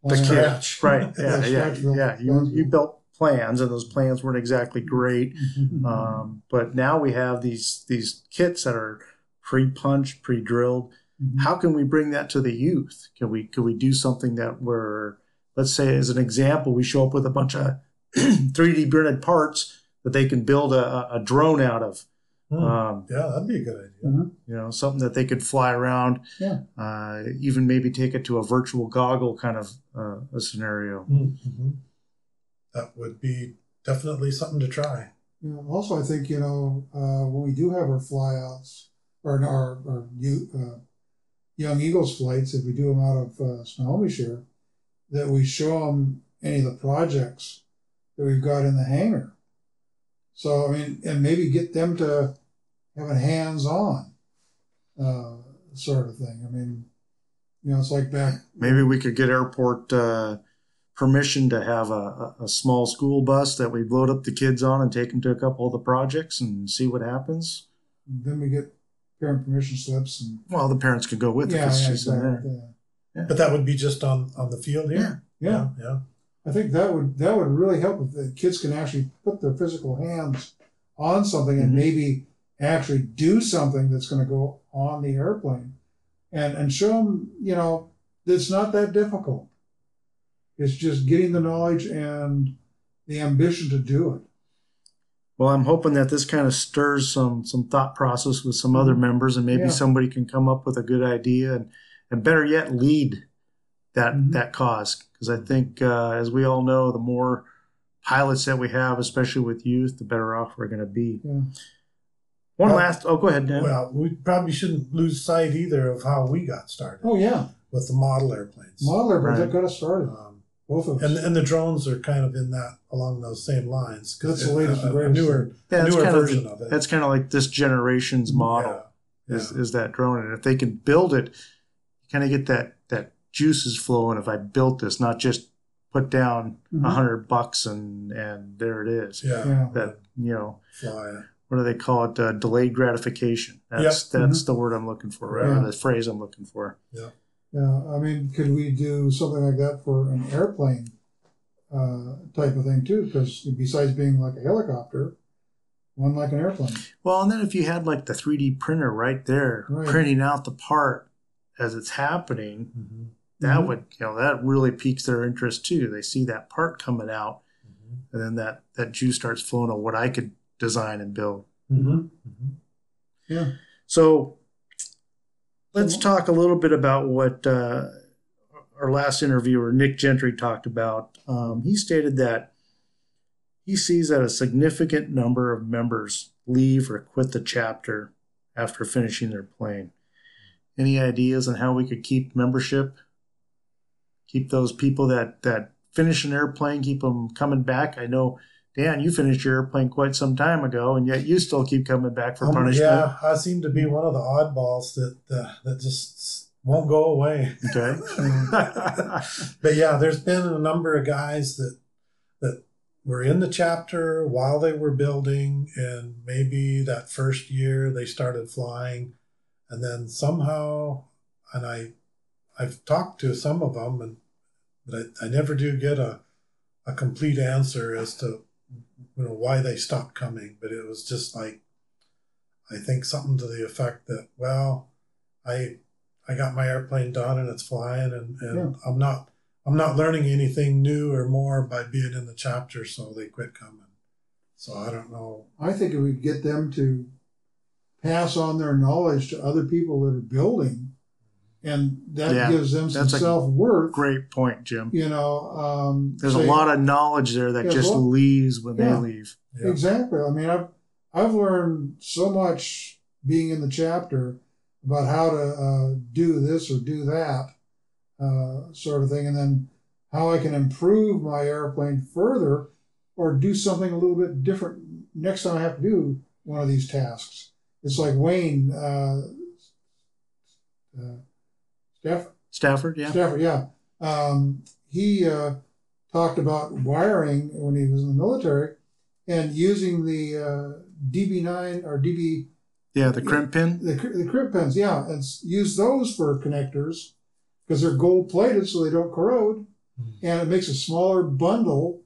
the Plan. kit, right? Yeah, Yeah, yeah, yeah. You you built plans, and those plans weren't exactly great. Mhm. Um, but now we have these these kits that are pre-punched, pre-drilled. Mhm. How can we bring that to the youth? Can we can we do something that we're let's say as an example, we show up with a bunch of 3D printed parts that they can build a, a- a drone out of. Hmm. Um, yeah, that'd be a good idea. Mhm. you know, something that they could fly around. Yeah. Uh, even maybe take it to a virtual goggle kind of uh, a scenario. Mhm. That would be definitely something to try. You know, also, I think you know uh, when we do have our flyouts or our, our you, uh, young Eagles flights, if we do them out of uh, Snohomish here, that we show them any of the projects that we've got in the hangar. So I mean, and maybe get them to have a hands on. uh, sort of thing. I mean, you know, it's like back. Maybe we could get airport uh, permission to have a, a, small school bus that we load up the kids on and take them to a couple of the projects and see what happens. Then we get parent permission slips and Well, the parents could go with it yeah, because yeah, she's in exactly. there. Yeah. But that would be just on on the field here. yeah. yeah. yeah. I think that would that would really help if the kids can actually put their physical hands on something and Mhm. maybe actually do something that's going to go on the airplane, and and show them you know it's not that difficult. It's just getting the knowledge and the ambition to do it. Well, I'm hoping that this kind of stirs some some thought process with some other members, and maybe Yeah. somebody can come up with a good idea, and and better yet, lead that Mhm. that cause. Because I think, uh, as we all know, the more pilots that we have, especially with youth, the better off we're going to be. Yeah. One Well- last. Oh, go ahead, Dan. Well, we probably shouldn't lose sight either of how we got started Oh yeah, with the model airplanes. model airplanes Right. that got us started. Um, Both of us. and and the drones are kind of in that along those same lines. 'cause That's the latest and a, a newer, yeah, newer kind of version the- of it. that's kind of like this generation's model. Yeah, is yeah. is that drone, and if they can build it, you kind of get that that juices flowing. If I built this, not just put down a Mhm. hundred bucks and and there it is. yeah, Yeah. That you know, fly what do they call it? Uh, delayed gratification. That's Yep. that's the word I'm looking for, or Yeah. the phrase I'm looking for. Yeah, I mean, could we do something like that for an airplane uh, type of thing too? Because besides being like a helicopter, one like an airplane. Well, and then if you had like the 3D printer right there, Right. printing out the part as it's happening, Mm-hmm. that Mhm. would you know that really piques their interest too. They see that part coming out, Mm-hmm. and then that that juice starts flowing on what I could design and build. Mm-hmm. Yeah. So let's talk a little bit about what uh, our last interviewer, Nick Gentry, talked about. Um, he stated that he sees that a significant number of members leave or quit the chapter after finishing their plane. Any ideas on how we could keep membership? Keep those people that, that finish an airplane, keep them coming back. I know, Dan, you finished your airplane quite some time ago, and yet you still keep coming back for Um, punishment. yeah, I seem to be one of the oddballs that uh, that just won't go away. Okay. but yeah, there's been a number of guys that that were in the chapter while they were building, and maybe that first year they started flying, and then somehow, and I, I've talked to some of them, and but I, I never do get a a complete answer as to you know why they stopped coming. But it was just like I think something to the effect that well, I I got my airplane done and it's flying and, and I'm not I'm not learning anything new or more by being in the chapter, so they quit coming. So I don't know. I think if we get them to pass on their knowledge to other people that are building, and that Yeah, gives them some self worth. Great point, Jim. You know, um, There's a lot of knowledge there that Yeah, just well- leaves when Yeah. they leave. Yeah. Exactly. I mean, I've I've learned so much being in the chapter about how to uh, do this or do that uh, sort of thing, and then how I can improve my airplane further or do something a little bit different next time I have to do one of these tasks. It's like Wayne uh, uh, Staff, Stafford, yeah. Stafford, yeah. Um, he uh, talked about wiring when he was in the military and using the uh, DB9 or DB Yeah, the crimp pin. the, the crimp pins, yeah, and use those for connectors because they're gold plated so they don't corrode, Hmm. and it makes a smaller bundle,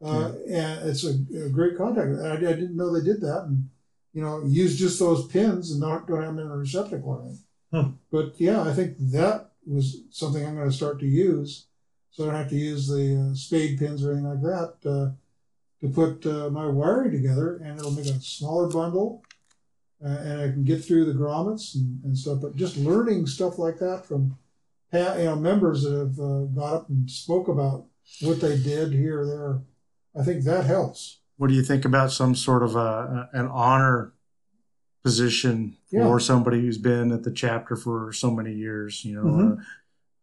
uh, and it's a, a great contact. I, I didn't know they did that, and you know, use just those pins and not don't have them in a receptacle or anything. Hmm. But yeah, I think that was something I'm going to start to use, so I don't have to use the uh, spade pins or anything like that uh, to put uh, my wiring together, and it'll make a smaller bundle uh, and I can get through the grommets and, and stuff. But just learning stuff like that from you know members that have uh, got up and spoke about what they did here or there, I think that helps. What do you think about some sort of a, an honor position Yeah. for somebody who's been at the chapter for so many years? You know, Mhm.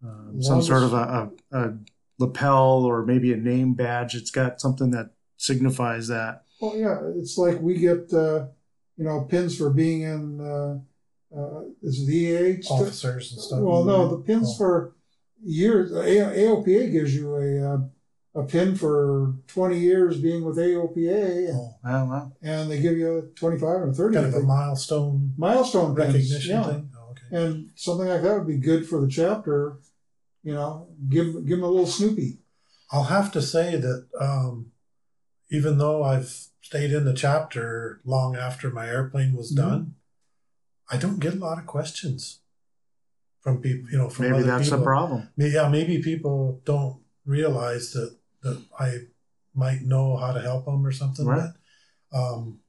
uh, um, some sort of a, a, a lapel or maybe a name badge. It's got something that signifies that. Well, yeah, it's like we get uh, you know pins for being in uh, uh, is the EA st- Officers and stuff. well, no, the pins Oh. for years. A- AOPA gives you a uh, a pin for 20 years being with AOPA, and, Oh, Wow, wow. and they give you a 25 or 30 kind I of a think. milestone milestone pins, recognition yeah. thing. Oh, okay. And something like that would be good for the chapter. You know, give give them a little Snoopy. I'll have to say that um, even though I've stayed in the chapter long after my airplane was Mhm. done, I don't get a lot of questions from people. You know, from Maybe other that's people. the problem. May- Yeah, maybe people don't realize that that I might know how to help them or something. Right. But um,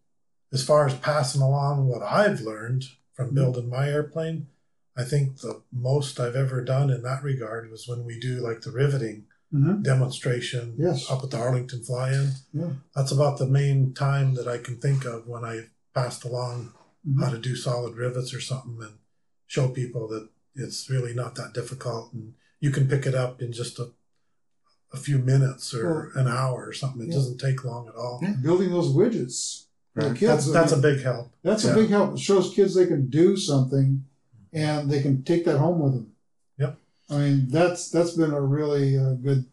as far as passing along what I've learned from Mhm. building my airplane, I think the most I've ever done in that regard was when we do like the riveting Mm-hmm. demonstration Yes. up at the Arlington Fly-In. Yeah. That's about the main time that I can think of when I passed along Mhm. how to do solid rivets or something and show people that it's really not that difficult and you can pick it up in just a, a few minutes or an hour or something. It Yeah. doesn't take long at all. Yeah. Building those widgets for the Right. kids. That's I that's a big help. That's Yeah. a big help. It shows kids they can do something, and they can take that home with them. Yep. I mean, that's that's been a really uh, good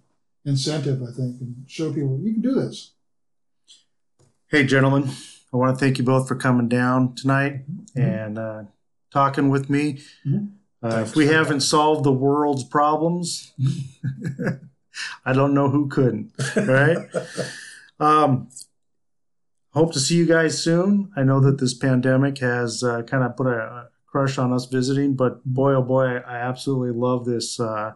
incentive, I think, and show people you can do this. Hey, gentlemen, I want to thank you both for coming down tonight and uh, talking with me. Mhm. Uh, if we haven't solved the world's problems, I don't know who couldn't, right? um, hope to see you guys soon. I know that this pandemic has uh, kind of put a, a crush on us visiting, but boy, oh boy, I absolutely love this uh,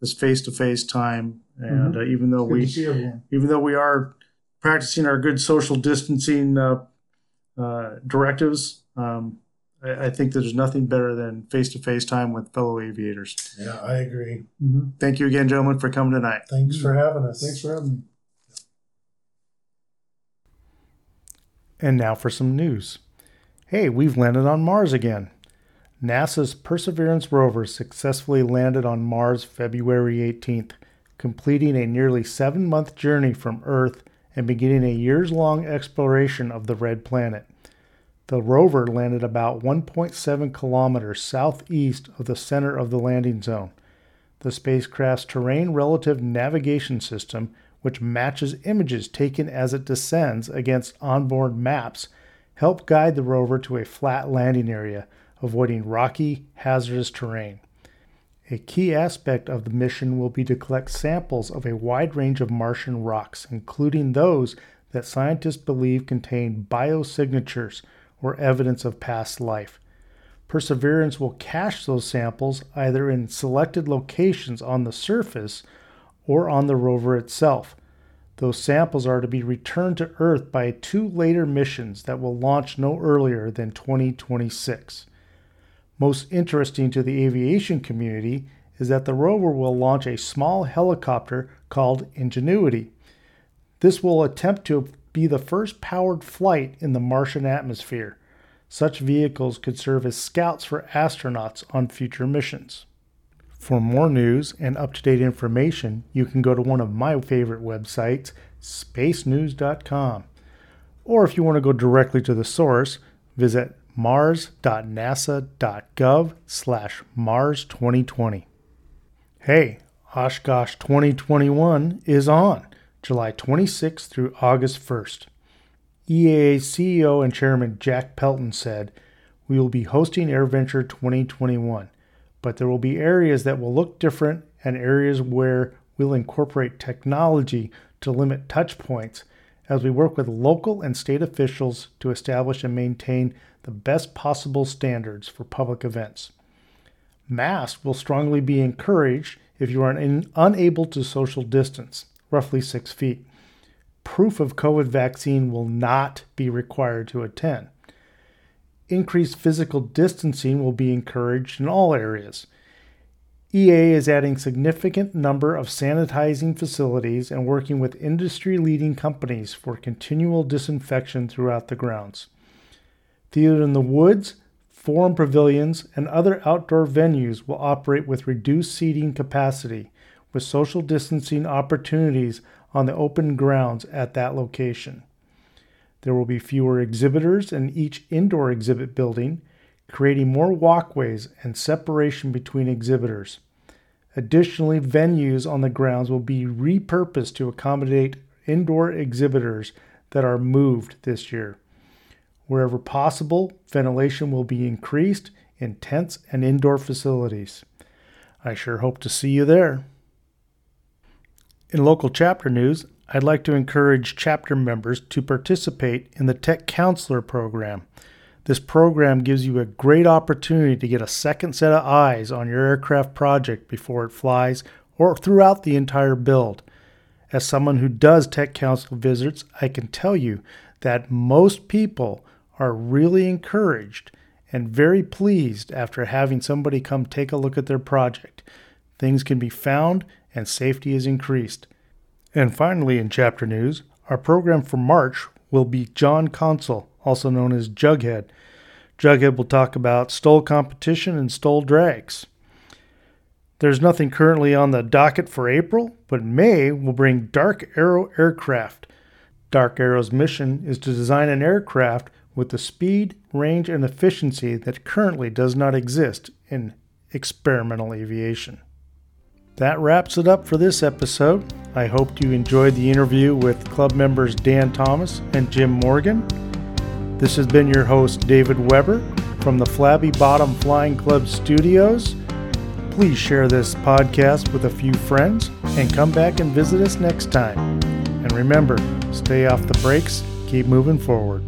this face to face time. And uh, even though we to see everyone. even though we are practicing our good social distancing uh, uh, directives, um, I, I think there's nothing better than face to face time with fellow aviators. Yeah, I agree. hmm Thank you again, gentlemen, for coming tonight. Thanks for having us. Thanks for having me. And now for some news. Hey, we've landed on Mars again. NASA's Perseverance rover successfully landed on Mars February 18th, completing a nearly seven month journey from Earth and beginning a years long exploration of the red planet. The rover landed about 1.7 kilometers southeast of the center of the landing zone. The spacecraft's terrain relative navigation system, which matches images taken as it descends against onboard maps, help guide the rover to a flat landing area, avoiding rocky, hazardous terrain. A key aspect of the mission will be to collect samples of a wide range of Martian rocks, including those that scientists believe contain biosignatures or evidence of past life. Perseverance will cache those samples either in selected locations on the surface or on the rover itself. Those samples are to be returned to Earth by two later missions that will launch no earlier than 2026. Most interesting to the aviation community is that the rover will launch a small helicopter called Ingenuity. This will attempt to be the first powered flight in the Martian atmosphere. Such vehicles could serve as scouts for astronauts on future missions. For more news and up to date information, you can go to one of my favorite websites, spacenews.com. Or if you want to go directly to the source, visit mars.nasa.gov slash mars 2020. Hey, Oshkosh 2021 is on July 26th through August 1st. EAA CEO and Chairman Jack Pelton said, We will be hosting AirVenture 2021, but there will be areas that will look different and areas where we'll incorporate technology to limit touch points as we work with local and state officials to establish and maintain the best possible standards for public events. Masks will strongly be encouraged if you are un- unable to social distance, roughly six feet. Proof of COVID vaccine will not be required to attend. Increased physical distancing will be encouraged in all areas. EA is adding significant number of sanitizing facilities and working with industry-leading companies for continual disinfection throughout the grounds. Theater in the Woods, forum pavilions, and other outdoor venues will operate with reduced seating capacity, with social distancing opportunities on the open grounds at that location. There will be fewer exhibitors in each indoor exhibit building. creating more walkways and separation between exhibitors. Additionally, venues on the grounds will be repurposed to accommodate indoor exhibitors that are moved this year. Wherever possible, ventilation will be increased in tents and indoor facilities. I sure hope to see you there. In local chapter news, I'd like to encourage chapter members to participate in the Tech Counselor program. This program gives you a great opportunity to get a second set of eyes on your aircraft project before it flies or throughout the entire build. As someone who does Tech Council visits, I can tell you that most people are really encouraged and very pleased after having somebody come take a look at their project. Things can be found and safety is increased. And finally, in chapter news, our program for March will be John Consul, also known as Jughead. Jughead will talk about STOL competition and STOL drags. There's nothing currently on the docket for April, but May will bring Dark Aero Aircraft. Dark Aero's mission is to design an aircraft with the speed, range, and efficiency that currently does not exist in experimental aviation. That wraps it up for this episode. I hope you enjoyed the interview with club members Dan Thomas and Jim Morgan. This has been your host, David Weber, from the Flabby Bottom Flying Club Studios. Please share this podcast with a few friends and come back and visit us next time. And remember, stay off the brakes, keep moving forward.